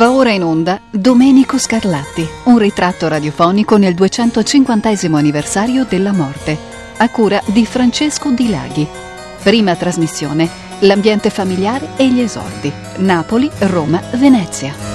Va ora in onda Domenico Scarlatti, un ritratto radiofonico nel 250 anniversario della morte, a cura di Francesco Di Laghi. Prima trasmissione, l'ambiente familiare e gli esordi. Napoli, Roma, Venezia.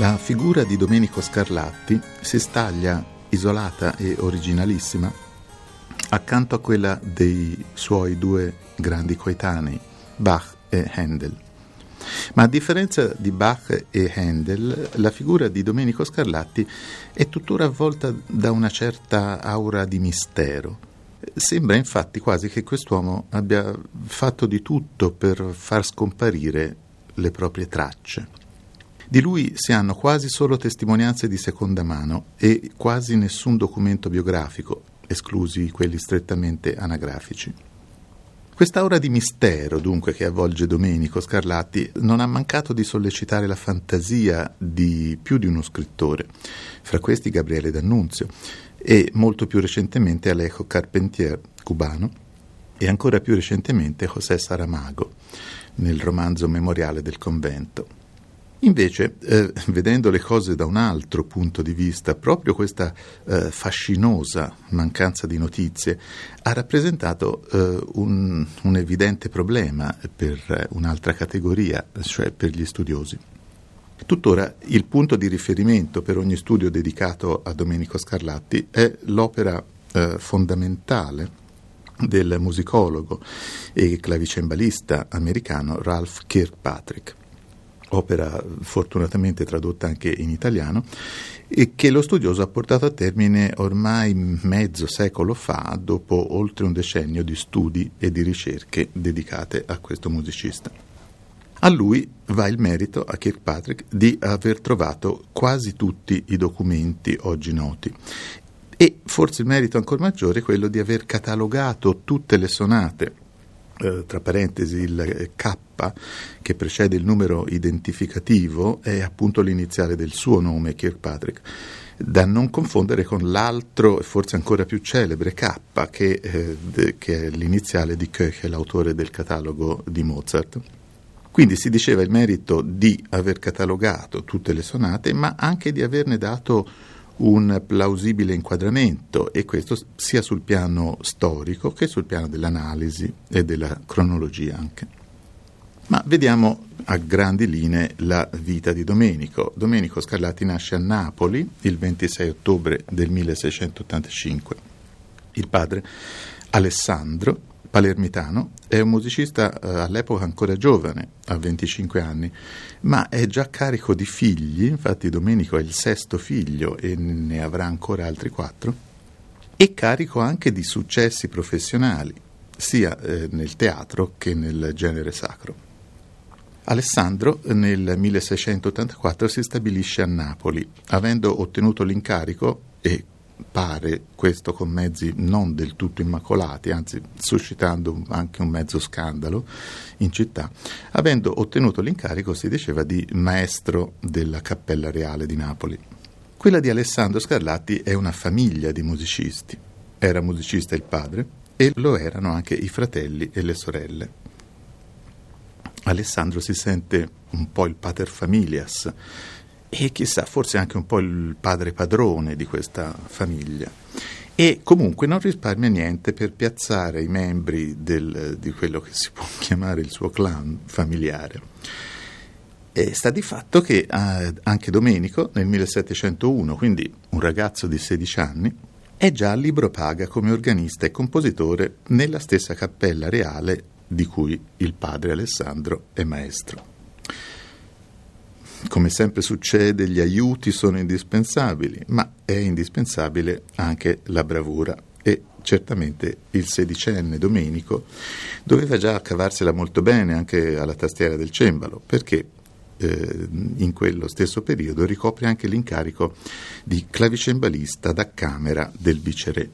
La figura di Domenico Scarlatti si staglia isolata e originalissima accanto a quella dei suoi due grandi coetanei, Bach e Handel. Ma a differenza di Bach e Handel, la figura di Domenico Scarlatti è tuttora avvolta da una certa aura di mistero. Sembra infatti quasi che quest'uomo abbia fatto di tutto per far scomparire le proprie tracce. Di lui si hanno quasi solo testimonianze di seconda mano e quasi nessun documento biografico, esclusi quelli strettamente anagrafici. Quest'aura di mistero, dunque, che avvolge Domenico Scarlatti, non ha mancato di sollecitare la fantasia di più di uno scrittore, fra questi Gabriele D'Annunzio e molto più recentemente Alejo Carpentier, cubano, e ancora più recentemente José Saramago, nel romanzo Memoriale del convento. Invece, eh, vedendo le cose da un altro punto di vista, proprio questa eh, fascinosa mancanza di notizie ha rappresentato eh, un, un, evidente problema per un'altra categoria, cioè per gli studiosi. Tuttora il punto di riferimento per ogni studio dedicato a Domenico Scarlatti è l'opera eh, fondamentale del musicologo e clavicembalista americano Ralph Kirkpatrick opera fortunatamente tradotta anche in italiano, e che lo studioso ha portato a termine ormai mezzo secolo fa, dopo oltre un decennio di studi e di ricerche dedicate a questo musicista. A lui va il merito, a Kirkpatrick, di aver trovato quasi tutti i documenti oggi noti e forse il merito ancora maggiore è quello di aver catalogato tutte le sonate eh, tra parentesi il K che precede il numero identificativo è appunto l'iniziale del suo nome, Kirkpatrick, da non confondere con l'altro e forse ancora più celebre K, che, eh, de, che è l'iniziale di Köchel, l'autore del catalogo di Mozart. Quindi si diceva il merito di aver catalogato tutte le sonate, ma anche di averne dato un plausibile inquadramento e questo sia sul piano storico che sul piano dell'analisi e della cronologia anche. Ma vediamo a grandi linee la vita di Domenico. Domenico Scarlatti nasce a Napoli il 26 ottobre del 1685. Il padre, Alessandro, palermitano, è un musicista eh, all'epoca ancora giovane, a 25 anni, ma è già carico di figli, infatti Domenico è il sesto figlio e ne avrà ancora altri quattro, e carico anche di successi professionali, sia eh, nel teatro che nel genere sacro. Alessandro nel 1684 si stabilisce a Napoli, avendo ottenuto l'incarico e pare questo con mezzi non del tutto immacolati, anzi suscitando anche un mezzo scandalo in città, avendo ottenuto l'incarico, si diceva, di maestro della Cappella Reale di Napoli. Quella di Alessandro Scarlatti è una famiglia di musicisti. Era musicista il padre e lo erano anche i fratelli e le sorelle. Alessandro si sente un po' il pater familias, e chissà, forse anche un po' il padre padrone di questa famiglia. E comunque non risparmia niente per piazzare i membri del, di quello che si può chiamare il suo clan familiare. E sta di fatto che eh, anche Domenico, nel 1701, quindi un ragazzo di 16 anni, è già a libro paga come organista e compositore nella stessa cappella reale di cui il padre Alessandro è maestro come sempre succede, gli aiuti sono indispensabili, ma è indispensabile anche la bravura e certamente il sedicenne Domenico doveva già cavarsela molto bene anche alla tastiera del cembalo, perché eh, in quello stesso periodo ricopre anche l'incarico di clavicembalista da camera del viceré.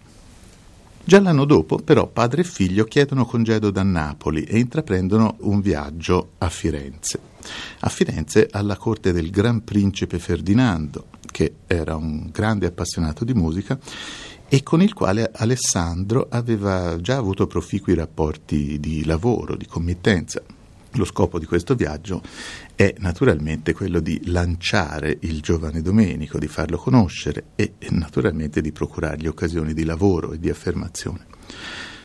Già l'anno dopo, però, padre e figlio chiedono congedo da Napoli e intraprendono un viaggio a Firenze. A Firenze alla corte del Gran Principe Ferdinando, che era un grande appassionato di musica e con il quale Alessandro aveva già avuto proficui rapporti di lavoro, di committenza. Lo scopo di questo viaggio è naturalmente quello di lanciare il giovane Domenico, di farlo conoscere e naturalmente di procurargli occasioni di lavoro e di affermazione.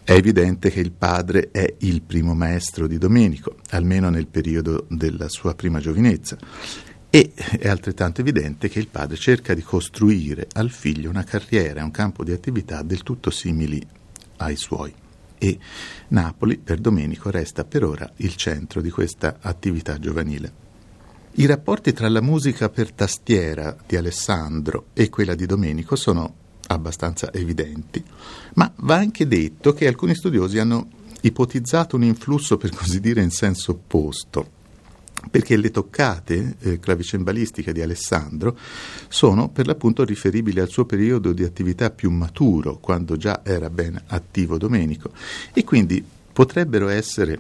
È evidente che il padre è il primo maestro di Domenico, almeno nel periodo della sua prima giovinezza, e è altrettanto evidente che il padre cerca di costruire al figlio una carriera un campo di attività del tutto simili ai suoi. E Napoli per Domenico resta per ora il centro di questa attività giovanile. I rapporti tra la musica per tastiera di Alessandro e quella di Domenico sono abbastanza evidenti, ma va anche detto che alcuni studiosi hanno ipotizzato un influsso, per così dire, in senso opposto, perché le toccate eh, clavicembalistiche di Alessandro sono per l'appunto riferibili al suo periodo di attività più maturo, quando già era ben attivo Domenico, e quindi potrebbero essere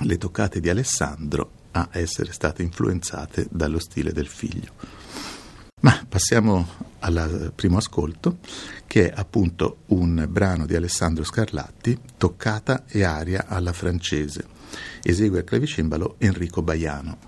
le toccate di Alessandro a essere state influenzate dallo stile del figlio. Ma passiamo al primo ascolto, che è appunto un brano di Alessandro Scarlatti, toccata e aria alla francese. Esegue al clavicembalo Enrico Baiano.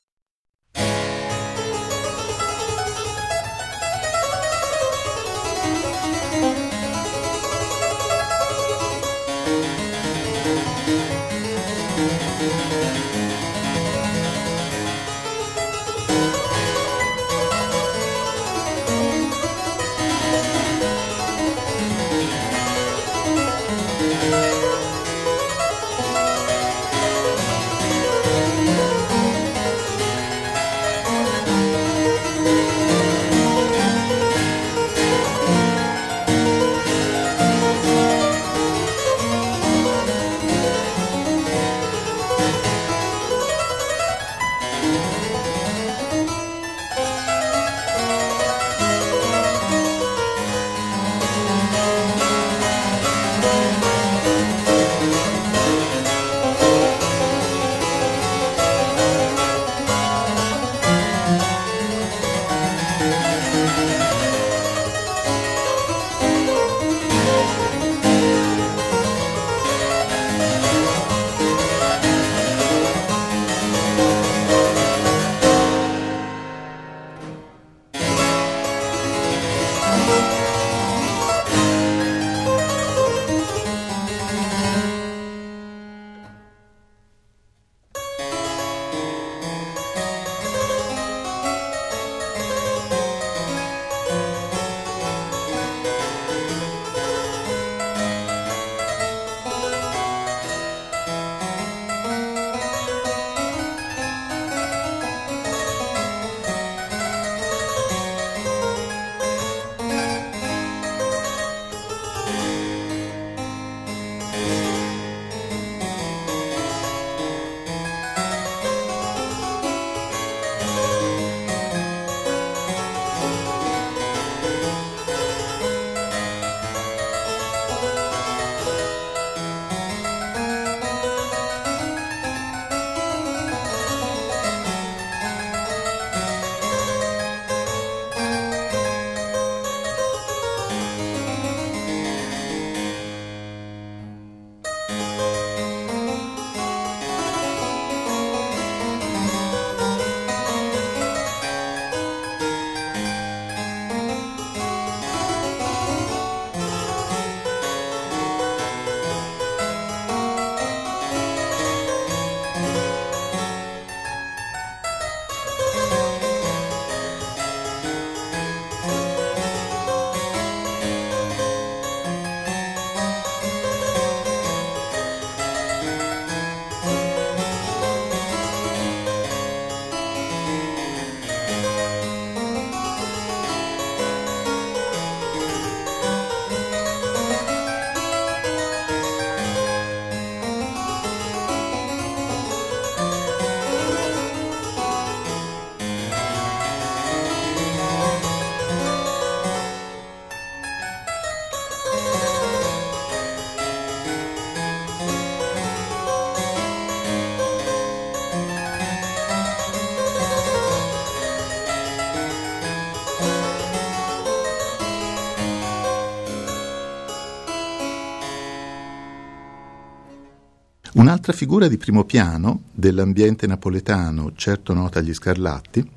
Un'altra figura di primo piano dell'ambiente napoletano, certo nota agli Scarlatti,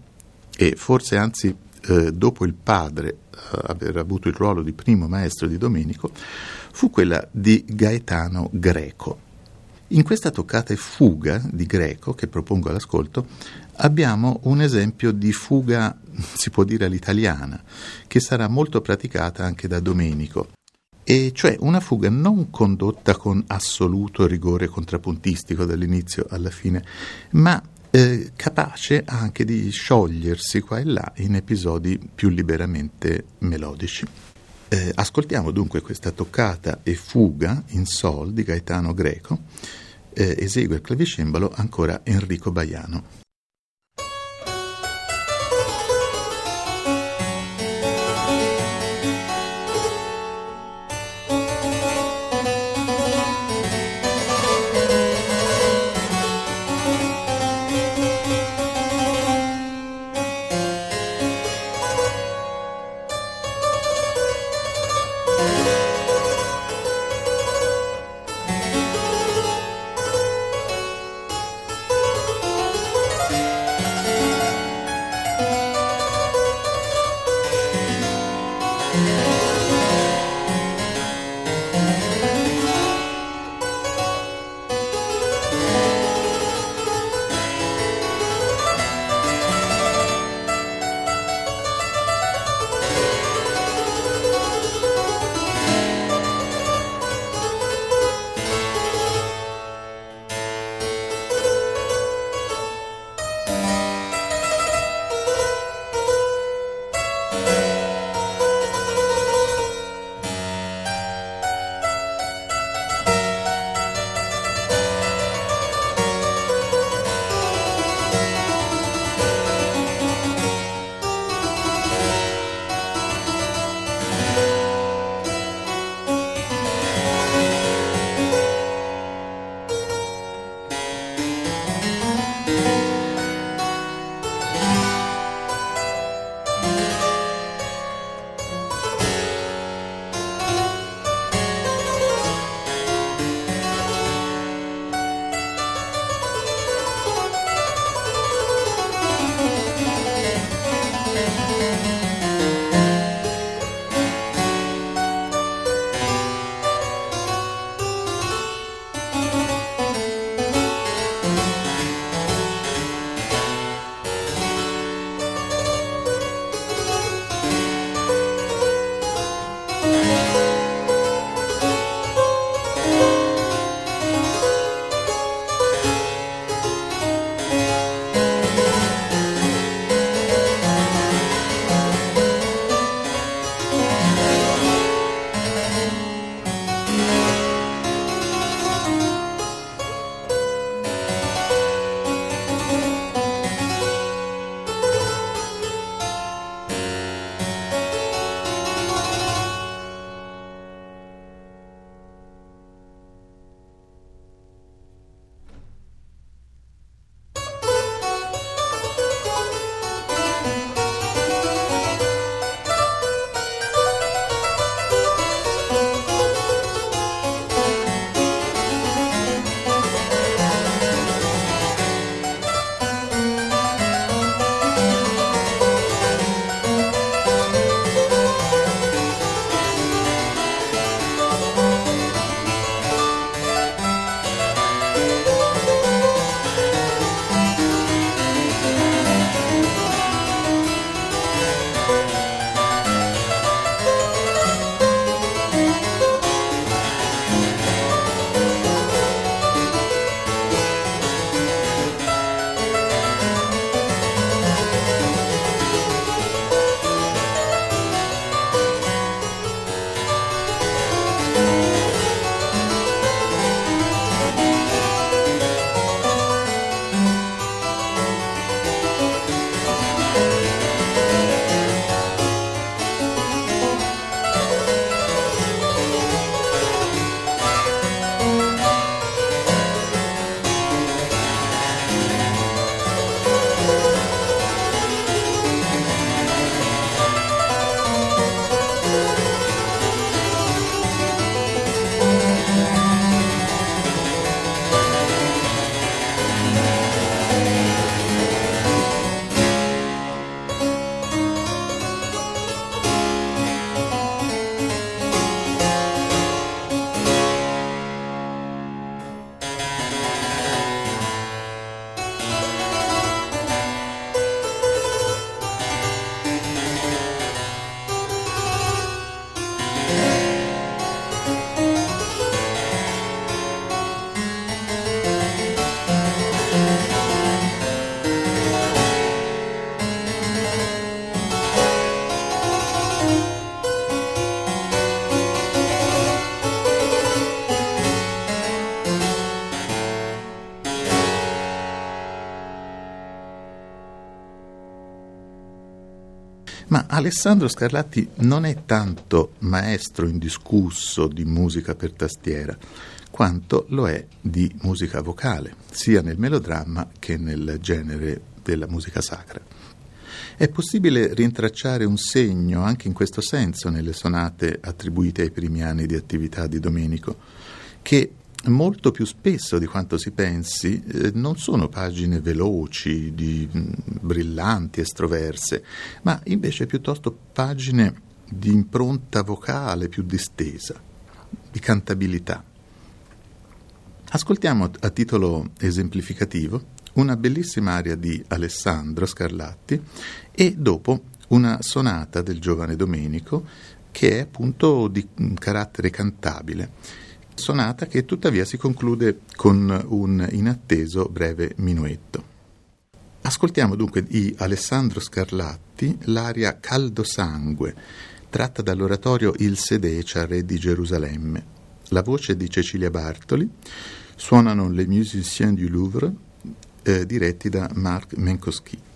e forse anzi eh, dopo il padre eh, aver avuto il ruolo di primo maestro di Domenico, fu quella di Gaetano Greco. In questa toccata e fuga di Greco che propongo all'ascolto abbiamo un esempio di fuga, si può dire all'italiana, che sarà molto praticata anche da Domenico, e cioè una fuga non condotta con assoluto rigore contrappuntistico dall'inizio alla fine, ma eh, capace anche di sciogliersi qua e là in episodi più liberamente melodici. Eh, ascoltiamo dunque questa toccata e fuga in sol di Gaetano Greco, eh, esegue il clavicembalo ancora Enrico Baiano. Alessandro Scarlatti non è tanto maestro indiscusso di musica per tastiera, quanto lo è di musica vocale, sia nel melodramma che nel genere della musica sacra. È possibile rintracciare un segno anche in questo senso nelle sonate attribuite ai primi anni di attività di Domenico, che molto più spesso di quanto si pensi eh, non sono pagine veloci, di, mh, brillanti, estroverse, ma invece piuttosto pagine di impronta vocale più distesa, di cantabilità. Ascoltiamo a titolo esemplificativo una bellissima aria di Alessandro Scarlatti e dopo una sonata del giovane Domenico che è appunto di carattere cantabile sonata che tuttavia si conclude con un inatteso breve minuetto. Ascoltiamo dunque di Alessandro Scarlatti l'aria Caldo Sangue, tratta dall'oratorio Il Sedecia, re di Gerusalemme. La voce di Cecilia Bartoli, suonano les musiciens du Louvre, eh, diretti da Marc Menkowski.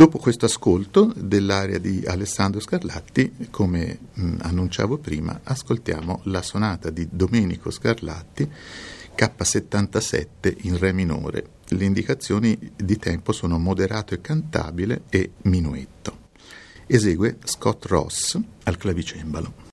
Dopo questo ascolto dell'aria di Alessandro Scarlatti, come mh, annunciavo prima, ascoltiamo la sonata di Domenico Scarlatti K77 in Re minore. Le indicazioni di tempo sono moderato e cantabile e minuetto. Esegue Scott Ross al clavicembalo.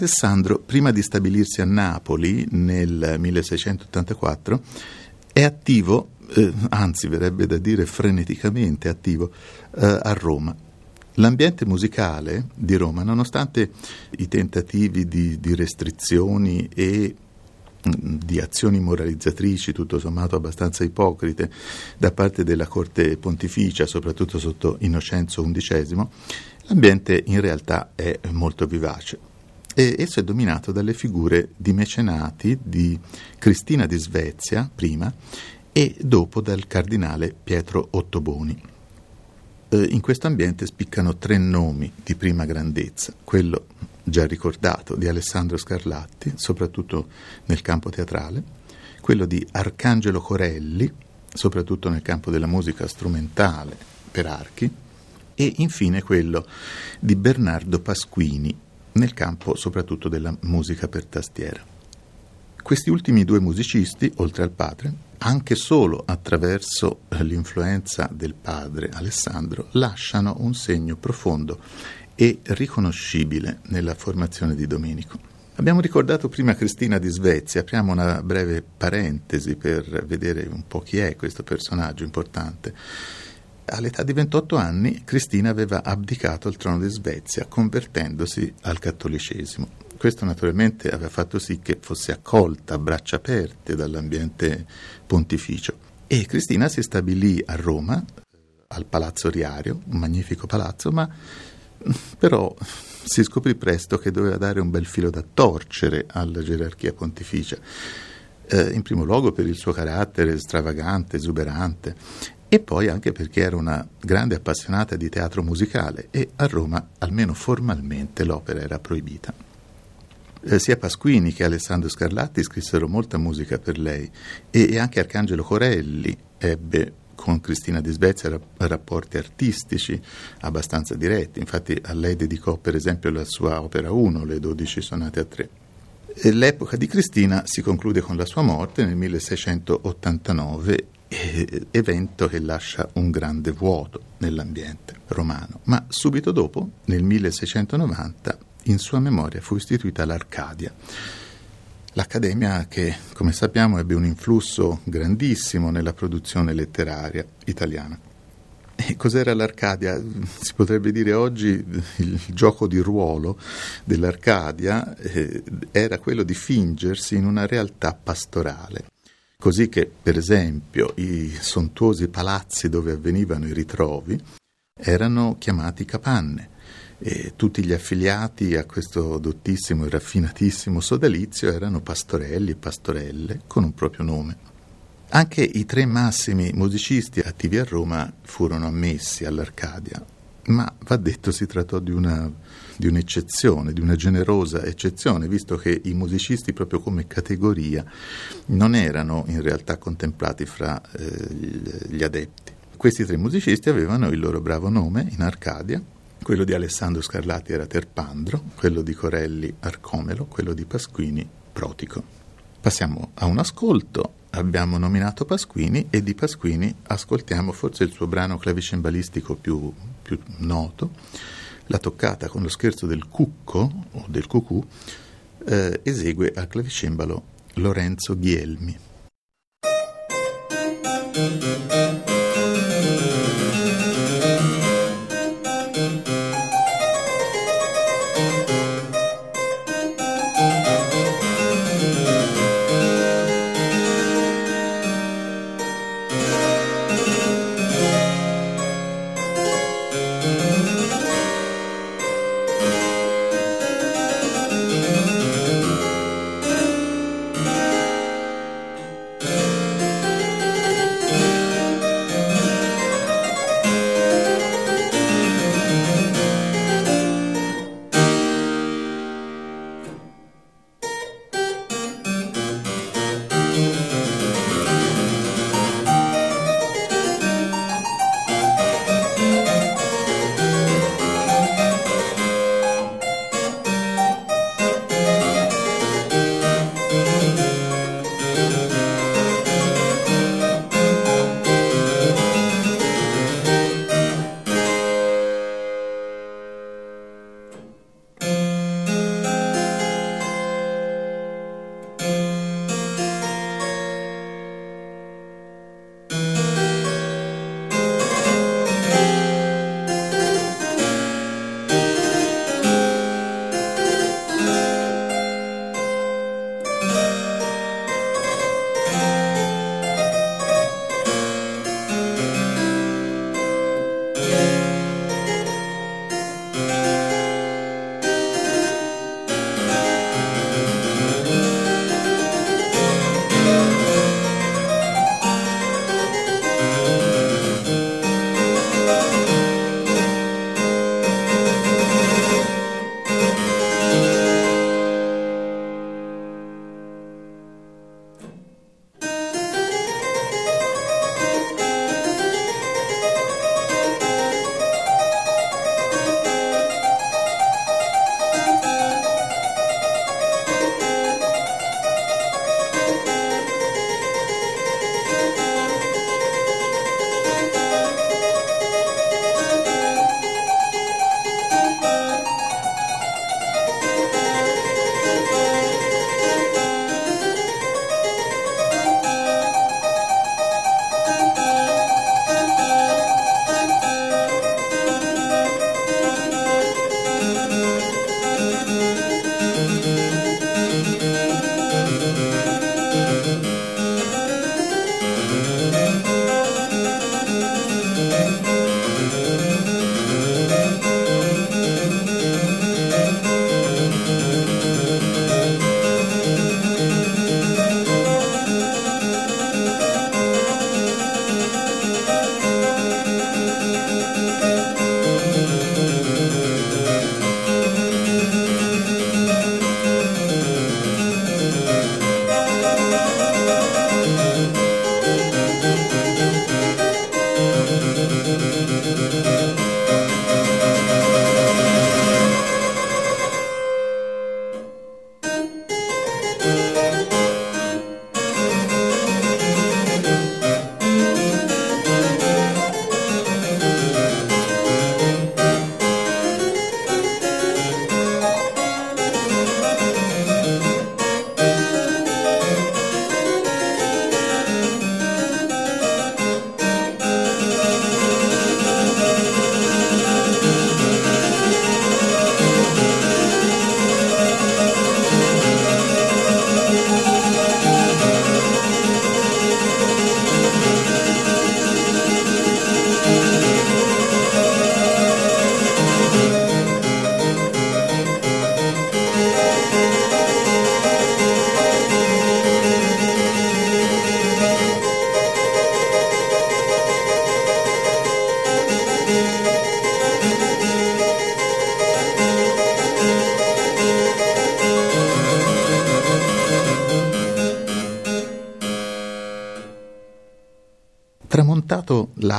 Alessandro, prima di stabilirsi a Napoli nel 1684, è attivo, eh, anzi verrebbe da dire freneticamente attivo, eh, a Roma. L'ambiente musicale di Roma, nonostante i tentativi di, di restrizioni e mm, di azioni moralizzatrici tutto sommato abbastanza ipocrite da parte della corte pontificia, soprattutto sotto Innocenzo XI, l'ambiente in realtà è molto vivace e esso è dominato dalle figure di mecenati di Cristina di Svezia prima e dopo dal cardinale Pietro Ottoboni. Eh, in questo ambiente spiccano tre nomi di prima grandezza, quello già ricordato di Alessandro Scarlatti, soprattutto nel campo teatrale, quello di Arcangelo Corelli, soprattutto nel campo della musica strumentale per archi, e infine quello di Bernardo Pasquini, nel campo soprattutto della musica per tastiera. Questi ultimi due musicisti, oltre al padre, anche solo attraverso l'influenza del padre Alessandro, lasciano un segno profondo e riconoscibile nella formazione di Domenico. Abbiamo ricordato prima Cristina di Svezia, apriamo una breve parentesi per vedere un po' chi è questo personaggio importante. All'età di 28 anni Cristina aveva abdicato al trono di Svezia, convertendosi al cattolicesimo. Questo naturalmente aveva fatto sì che fosse accolta a braccia aperte dall'ambiente pontificio. E Cristina si stabilì a Roma, al Palazzo Riario, un magnifico palazzo, ma però si scoprì presto che doveva dare un bel filo da torcere alla gerarchia pontificia. Eh, in primo luogo per il suo carattere stravagante, esuberante, e poi anche perché era una grande appassionata di teatro musicale e a Roma, almeno formalmente, l'opera era proibita. Eh, sia Pasquini che Alessandro Scarlatti scrissero molta musica per lei e, e anche Arcangelo Corelli ebbe con Cristina di Svezia rapporti artistici abbastanza diretti, infatti a lei dedicò per esempio la sua opera 1, le 12 sonate a tre. E l'epoca di Cristina si conclude con la sua morte nel 1689, evento che lascia un grande vuoto nell'ambiente romano, ma subito dopo, nel 1690, in sua memoria fu istituita l'Arcadia L'Accademia che, come sappiamo, ebbe un influsso grandissimo nella produzione letteraria italiana. E cos'era l'Arcadia? Si potrebbe dire oggi il gioco di ruolo dell'Arcadia eh, era quello di fingersi in una realtà pastorale. Così che, per esempio, i sontuosi palazzi dove avvenivano i ritrovi erano chiamati capanne e tutti gli affiliati a questo dottissimo e raffinatissimo sodalizio erano pastorelli e pastorelle con un proprio nome. Anche i tre massimi musicisti attivi a Roma furono ammessi all'Arcadia, ma va detto si trattò di, una, di un'eccezione, di una generosa eccezione, visto che i musicisti proprio come categoria non erano in realtà contemplati fra eh, gli adepti. Questi tre musicisti avevano il loro bravo nome in Arcadia, quello di Alessandro Scarlatti era Terpandro, quello di Corelli Arcomelo, quello di Pasquini Protico. Passiamo a un ascolto. Abbiamo nominato Pasquini e di Pasquini ascoltiamo forse il suo brano clavicembalistico più, più noto, la toccata con lo scherzo del cucco o del cucù, eh, esegue al clavicembalo Lorenzo Ghielmi.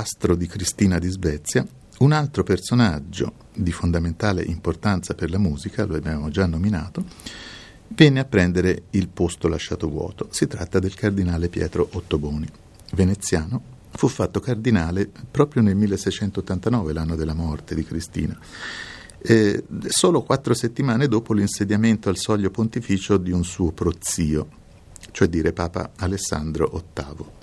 L'astro di Cristina di Svezia, un altro personaggio di fondamentale importanza per la musica, lo abbiamo già nominato, venne a prendere il posto lasciato vuoto. Si tratta del cardinale Pietro Ottoboni, veneziano, fu fatto cardinale proprio nel 1689, l'anno della morte di Cristina, eh, solo quattro settimane dopo l'insediamento al soglio pontificio di un suo prozio, cioè dire Papa Alessandro VIII.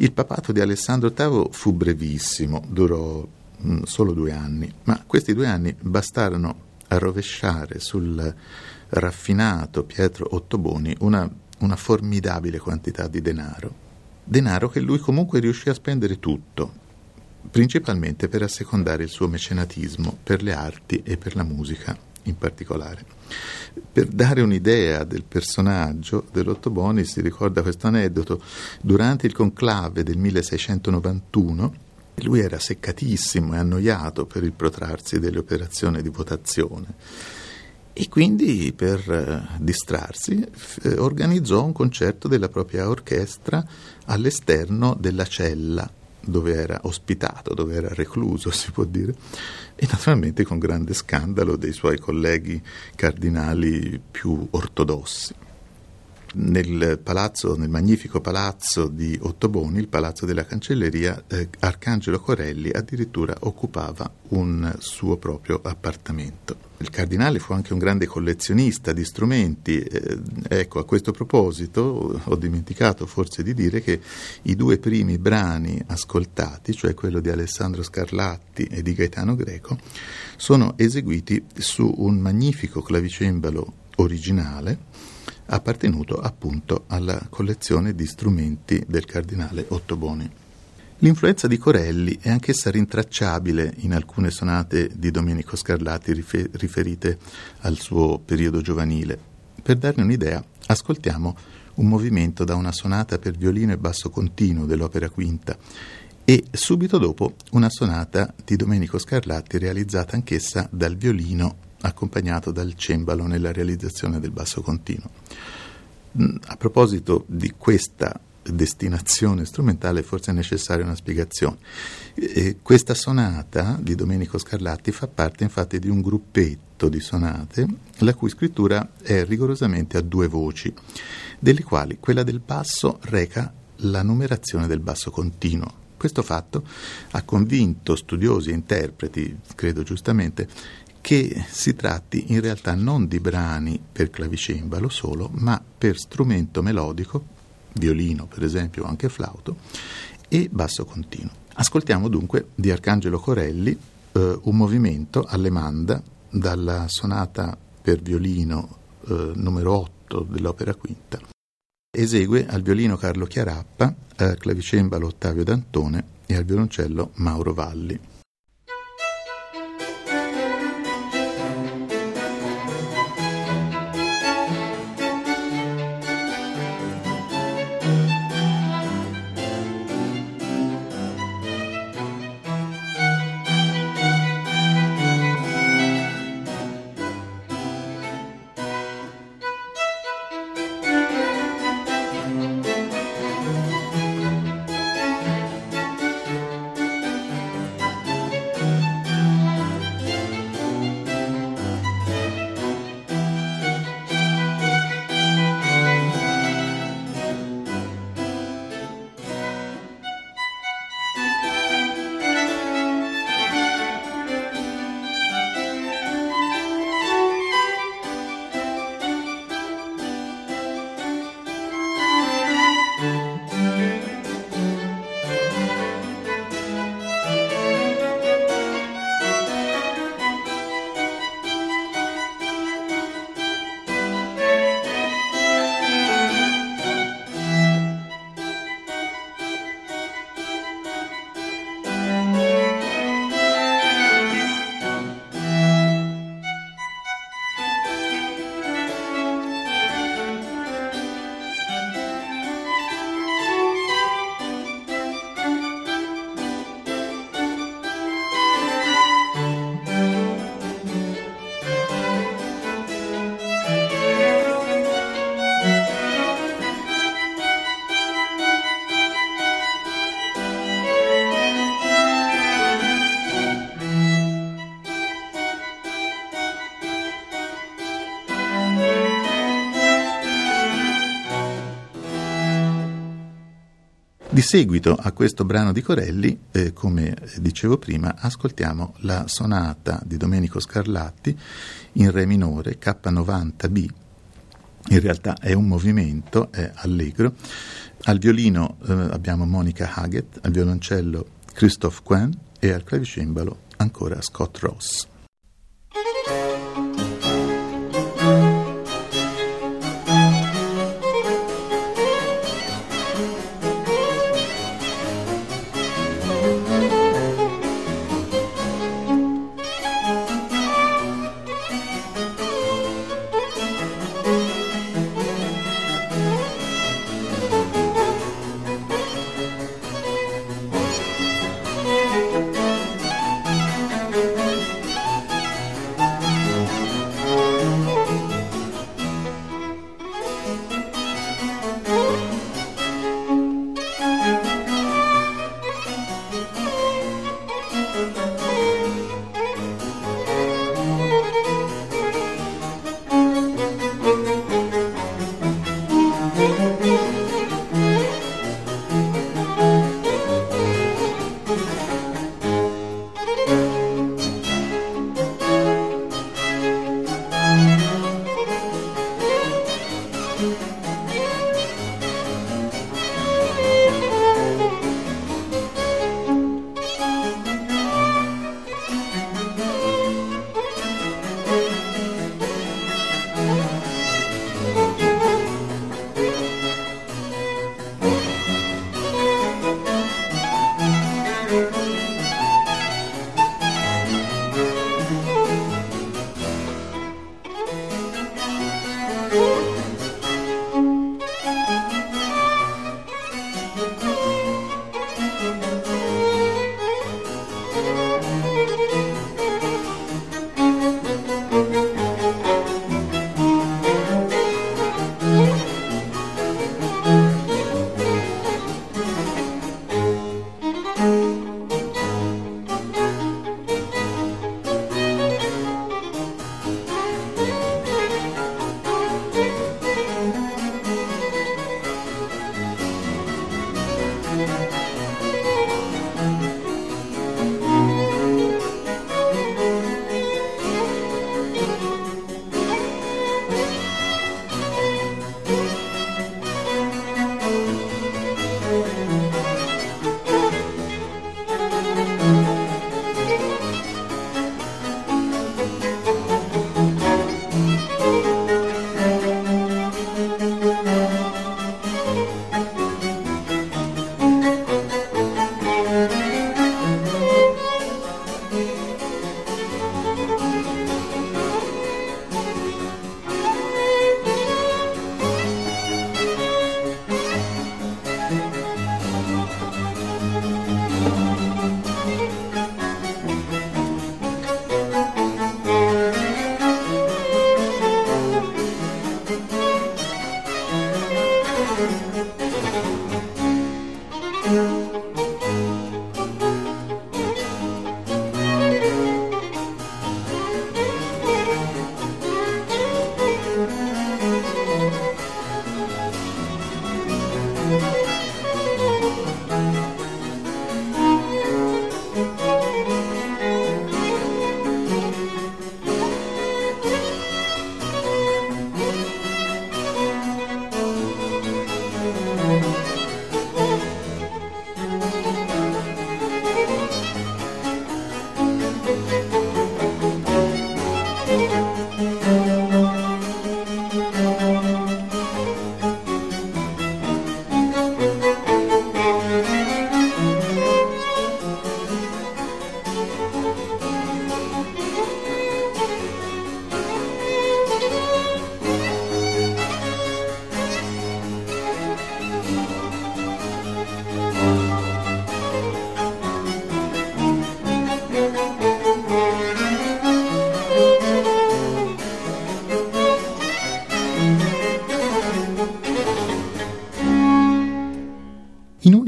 Il papato di Alessandro VIII fu brevissimo, durò mh, mm, solo due anni, ma questi due anni bastarono a rovesciare sul raffinato Pietro Ottoboni una, una formidabile quantità di denaro. Denaro che lui comunque riuscì a spendere tutto, principalmente per assecondare il suo mecenatismo per le arti e per la musica in particolare. Per dare un'idea del personaggio dell'Ottoboni si ricorda questo aneddoto. Durante il conclave del 1691 lui era seccatissimo e annoiato per il protrarsi delle operazioni di votazione e quindi per eh, distrarsi eh, organizzò un concerto della propria orchestra all'esterno della cella dove era ospitato, dove era recluso, si può dire, e naturalmente con grande scandalo dei suoi colleghi cardinali più ortodossi. Nel palazzo, nel magnifico palazzo di Ottoboni, il palazzo della cancelleria, eh, Arcangelo Corelli addirittura occupava un suo proprio appartamento. Il cardinale fu anche un grande collezionista di strumenti. Eh, ecco, a questo proposito ho dimenticato forse di dire che i due primi brani ascoltati, cioè quello di Alessandro Scarlatti e di Gaetano Greco, sono eseguiti su un magnifico clavicembalo originale appartenuto appunto alla collezione di strumenti del cardinale Ottoboni. L'influenza di Corelli è anch'essa rintracciabile in alcune sonate di Domenico Scarlatti riferite al suo periodo giovanile. Per darne un'idea, ascoltiamo un movimento da una sonata per violino e basso continuo dell'opera quinta e subito dopo una sonata di Domenico Scarlatti realizzata anch'essa dal violino accompagnato dal cembalo nella realizzazione del basso continuo. Mm, a proposito di questa destinazione strumentale forse è necessaria una spiegazione. E questa sonata di Domenico Scarlatti fa parte infatti di un gruppetto di sonate la cui scrittura è rigorosamente a due voci, delle quali quella del basso reca la numerazione del basso continuo. Questo fatto ha convinto studiosi e interpreti, credo giustamente, che si tratti in realtà non di brani per clavicembalo solo, ma per strumento melodico, violino per esempio o anche flauto, e basso continuo. Ascoltiamo dunque di Arcangelo Corelli eh, un movimento allemanda dalla sonata per violino eh, numero 8 dell'opera quinta. Esegue al violino Carlo Chiarappa, al clavicembalo Ottavio D'Antone e al violoncello Mauro Valli. Seguito a questo brano di Corelli, eh, come dicevo prima, ascoltiamo la sonata di Domenico Scarlatti in Re minore K90B. In realtà è un movimento, è allegro. Al violino eh, abbiamo Monica Haggett, al violoncello Christophe Quen e al clavicembalo ancora Scott Ross.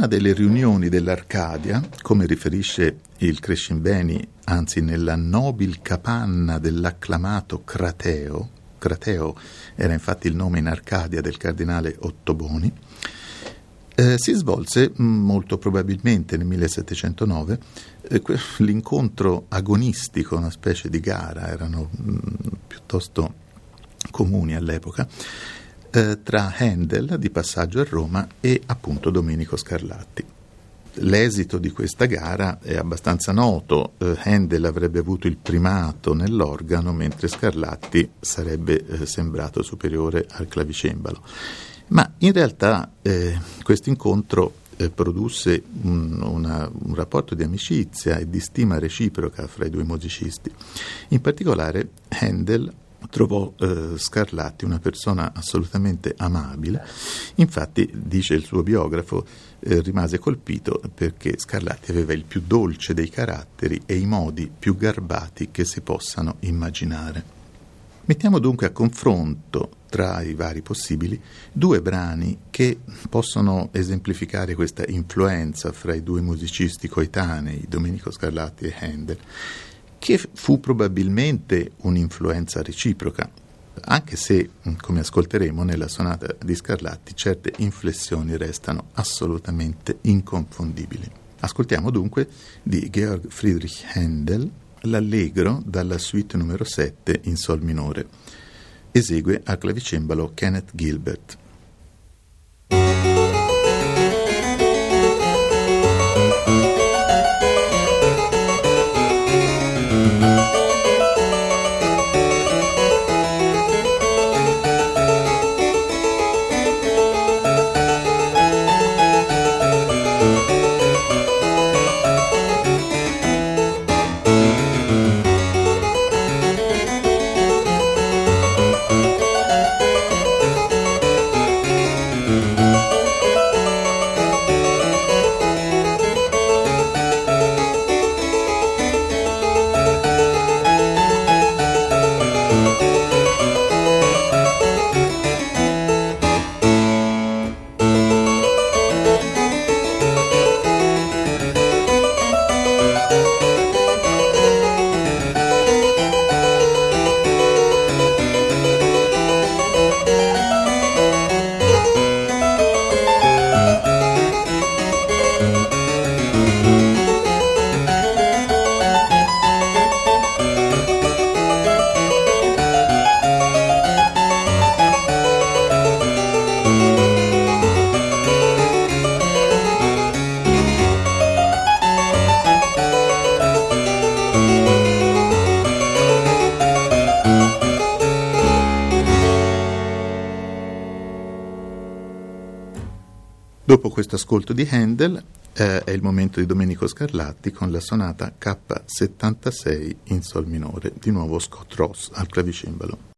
Delle riunioni dell'Arcadia, come riferisce il Crescimbeni, anzi nella nobil capanna dell'acclamato Crateo, Crateo era infatti il nome in Arcadia del cardinale Ottoboni, Eh, si svolse mm, molto probabilmente nel 1709 eh, l'incontro agonistico, una specie di gara, erano mh, mm, piuttosto comuni all'epoca, eh, tra Handel di passaggio a Roma e appunto Domenico Scarlatti. L'esito di questa gara è abbastanza noto, eh, Handel avrebbe avuto il primato nell'organo mentre Scarlatti sarebbe eh, sembrato superiore al clavicembalo. Ma in realtà eh, questo incontro eh, produsse un, una, un, rapporto di amicizia e di stima reciproca fra i due musicisti. In particolare Handel trovò eh, Scarlatti una persona assolutamente amabile, infatti dice il suo biografo eh, rimase colpito perché Scarlatti aveva il più dolce dei caratteri e i modi più garbati che si possano immaginare. Mettiamo dunque a confronto tra i vari possibili due brani che possono esemplificare questa influenza fra i due musicisti coetanei, Domenico Scarlatti e Handel, che fu probabilmente un'influenza reciproca, anche se, come ascolteremo nella sonata di Scarlatti, certe inflessioni restano assolutamente inconfondibili. Ascoltiamo dunque di Georg Friedrich Handel l'allegro dalla suite numero 7 in sol minore. Esegue al clavicembalo Kenneth Gilbert. Questo ascolto di Handel eh, è il momento di Domenico Scarlatti con la sonata K76 in Sol minore, di nuovo Scott Ross al clavicembalo.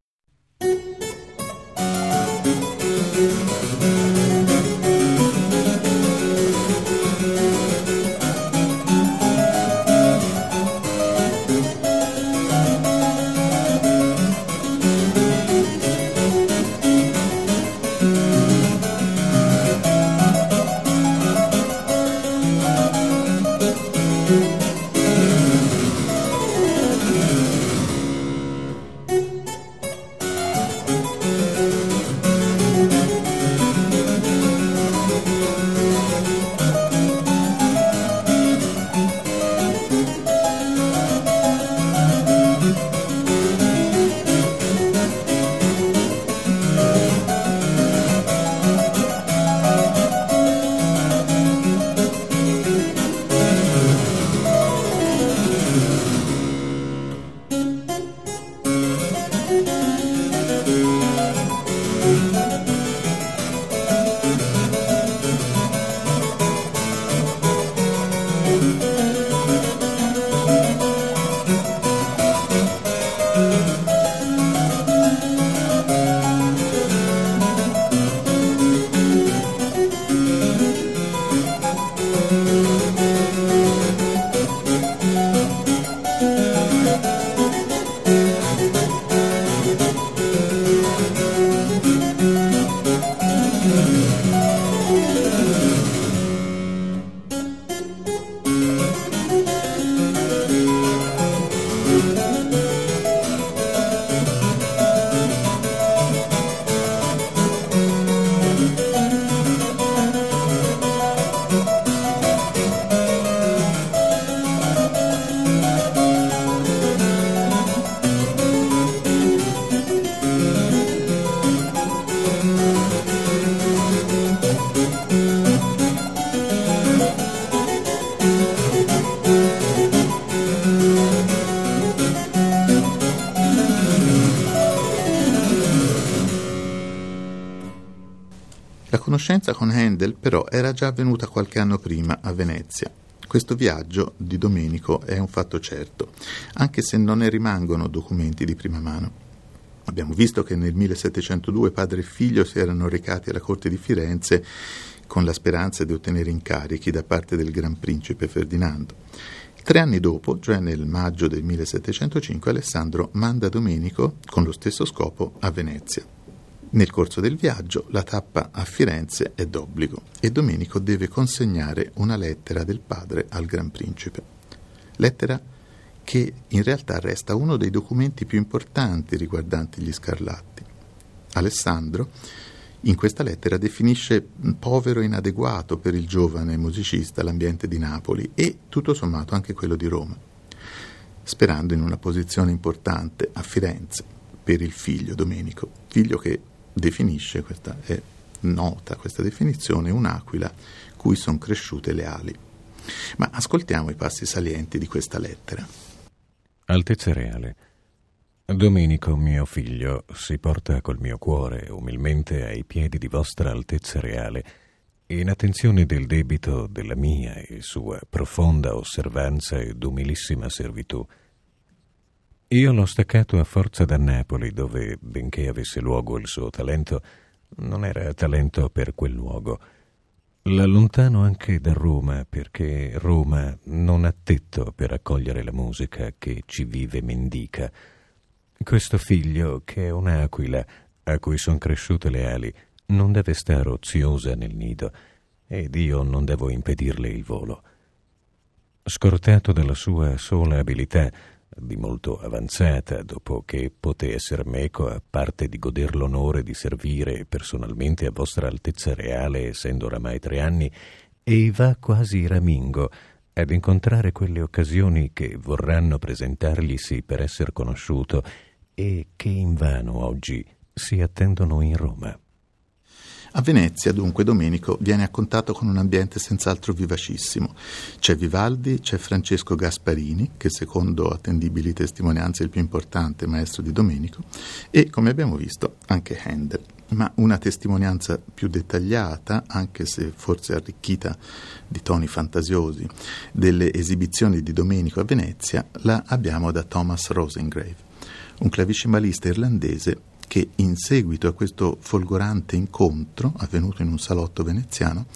Conoscenza con Handel però era già avvenuta qualche anno prima a Venezia. Questo viaggio di Domenico è un fatto certo, anche se non ne rimangono documenti di prima mano. Abbiamo visto che nel 1702 padre e figlio si erano recati alla corte di Firenze con la speranza di ottenere incarichi da parte del Gran Principe Ferdinando. Tre anni dopo, cioè nel maggio del 1705, Alessandro manda Domenico con lo stesso scopo a Venezia. Nel corso del viaggio la tappa a Firenze è d'obbligo e Domenico deve consegnare una lettera del padre al Gran Principe. Lettera che in realtà resta uno dei documenti più importanti riguardanti gli Scarlatti. Alessandro in questa lettera definisce povero e inadeguato per il giovane musicista l'ambiente di Napoli e tutto sommato anche quello di Roma, sperando in una posizione importante a Firenze per il figlio Domenico, figlio che definisce, questa è nota questa definizione, un'aquila cui sono cresciute le ali. Ma ascoltiamo i passi salienti di questa lettera. Altezza Reale. Domenico, mio figlio, si porta col mio cuore umilmente ai piedi di vostra Altezza Reale, in attenzione del debito della mia e sua profonda osservanza ed umilissima servitù. Io l'ho staccato a forza da Napoli, dove, benché avesse luogo il suo talento, non era talento per quel luogo L'allontano anche da Roma perché Roma non ha tetto per accogliere la musica che ci vive mendica. Questo figlio, che è un'aquila a cui son cresciute le ali, non deve stare oziosa nel nido ed io non devo impedirle il volo. Scortato dalla sua sola abilità, di molto avanzata, dopo che poté esser meco a parte di goder l'onore di servire personalmente a vostra altezza reale, essendo oramai tre anni, e va quasi ramingo ad incontrare quelle occasioni che vorranno presentarglisi per esser conosciuto e che invano oggi si attendono in Roma. A Venezia, dunque, Domenico viene a contatto con un ambiente senz'altro vivacissimo. C'è Vivaldi, c'è Francesco Gasparini, che secondo attendibili testimonianze è il più importante maestro di Domenico, e, come abbiamo visto, anche Handel. Ma una testimonianza più dettagliata, anche se forse arricchita di toni fantasiosi, delle esibizioni di Domenico a Venezia, la abbiamo da Thomas Rosengrave, un clavicimalista irlandese che in seguito a questo folgorante incontro, avvenuto in un salotto veneziano,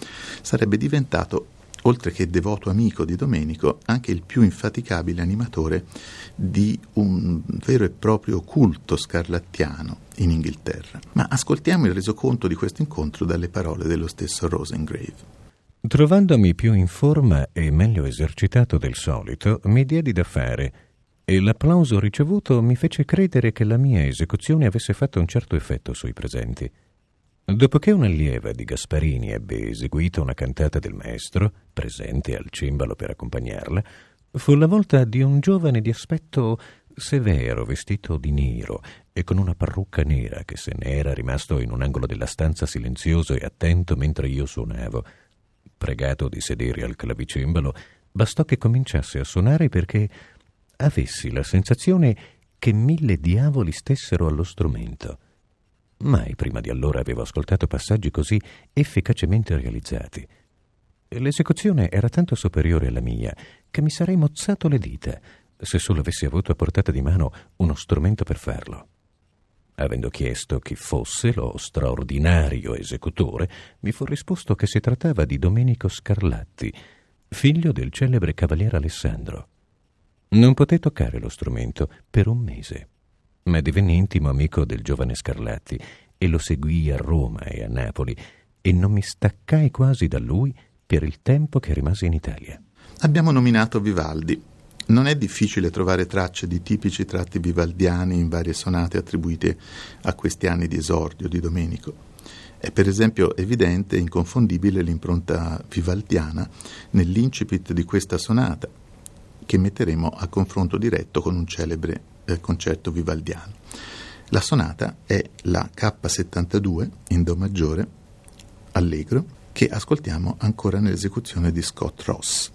sarebbe diventato, oltre che devoto amico di Domenico, anche il più infaticabile animatore di un vero e proprio culto scarlattiano in Inghilterra. Ma ascoltiamo il resoconto di questo incontro dalle parole dello stesso Rosengrave. Trovandomi più in forma e meglio esercitato del solito, mi diedi da fare e l'applauso ricevuto mi fece credere che la mia esecuzione avesse fatto un certo effetto sui presenti. Dopoché un'allieva di Gasparini ebbe eseguito una cantata del maestro, presente al cimbalo per accompagnarla, fu la volta di un giovane di aspetto severo, vestito di nero e con una parrucca nera che se ne era rimasto in un angolo della stanza silenzioso e attento mentre io suonavo. Pregato di sedere al clavicembalo, bastò che cominciasse a suonare perché avessi la sensazione che mille diavoli stessero allo strumento. Mai prima di allora avevo ascoltato passaggi così efficacemente realizzati. L'esecuzione era tanto superiore alla mia che mi sarei mozzato le dita se solo avessi avuto a portata di mano uno strumento per farlo. Avendo chiesto chi fosse lo straordinario esecutore, mi fu risposto che si trattava di Domenico Scarlatti, figlio del celebre cavaliere Alessandro. Non poté toccare lo strumento per un mese, ma divenne intimo amico del giovane Scarlatti e lo seguì a Roma e a Napoli e non mi staccai quasi da lui per il tempo che rimase in Italia. Abbiamo nominato Vivaldi. Non è difficile trovare tracce di tipici tratti vivaldiani in varie sonate attribuite a questi anni di esordio di Domenico. È per esempio evidente e inconfondibile l'impronta vivaldiana nell'incipit di questa sonata, che metteremo a confronto diretto con un celebre eh, concerto vivaldiano. La sonata è la K72 in Do maggiore, allegro, che ascoltiamo ancora nell'esecuzione di Scott Ross.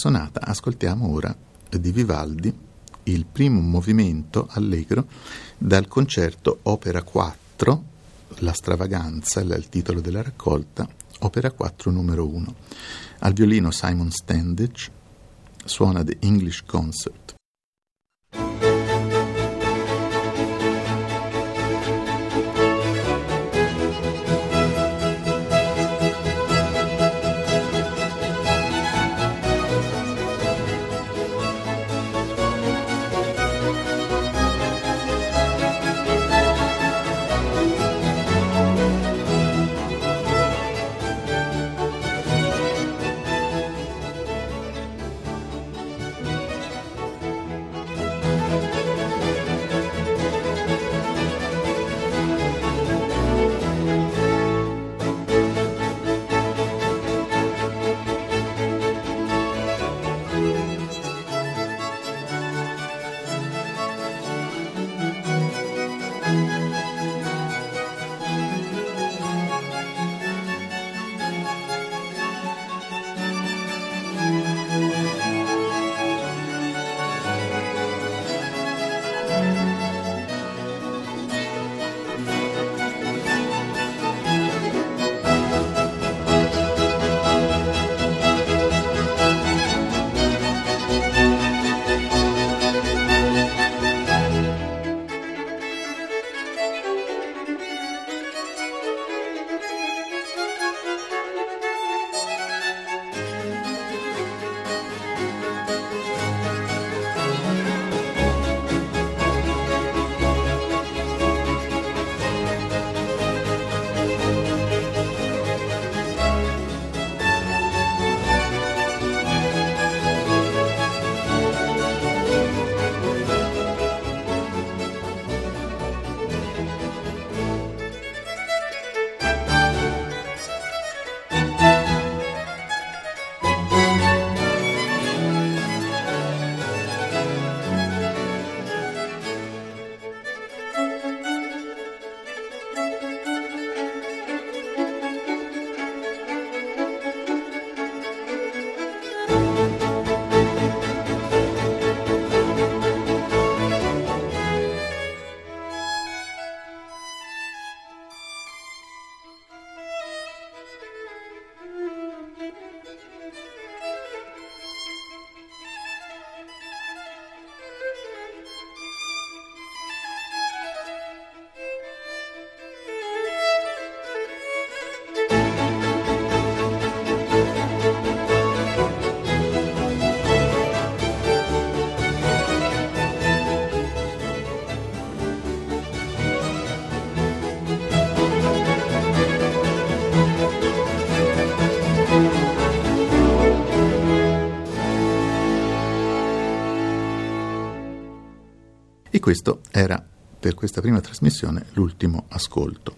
Sonata ascoltiamo ora di Vivaldi il primo movimento allegro dal concerto Opera 4, La stravaganza, il titolo della raccolta, Opera 4 numero 1. Al violino Simon Standage suona The English Concert. Questo era per questa prima trasmissione l'ultimo ascolto.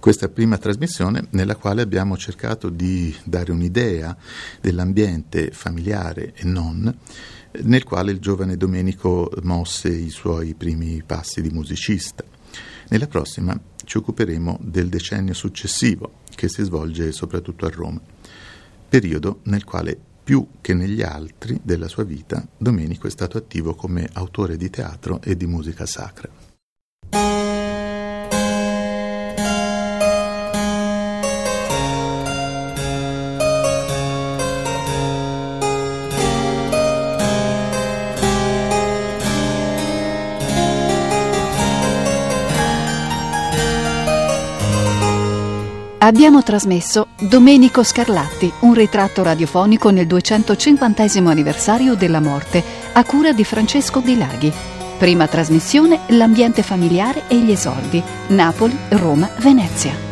Questa prima trasmissione nella quale abbiamo cercato di dare un'idea dell'ambiente familiare e non nel quale il giovane Domenico mosse i suoi primi passi di musicista. Nella prossima ci occuperemo del decennio successivo, che si svolge soprattutto a Roma, periodo nel quale più che negli altri della sua vita Domenico è stato attivo come autore di teatro e di musica sacra. Abbiamo trasmesso Domenico Scarlatti, un ritratto radiofonico nel 250 anniversario della morte, a cura di Francesco Di Laghi. Prima trasmissione L'ambiente familiare e gli esordi. Napoli, Roma, Venezia.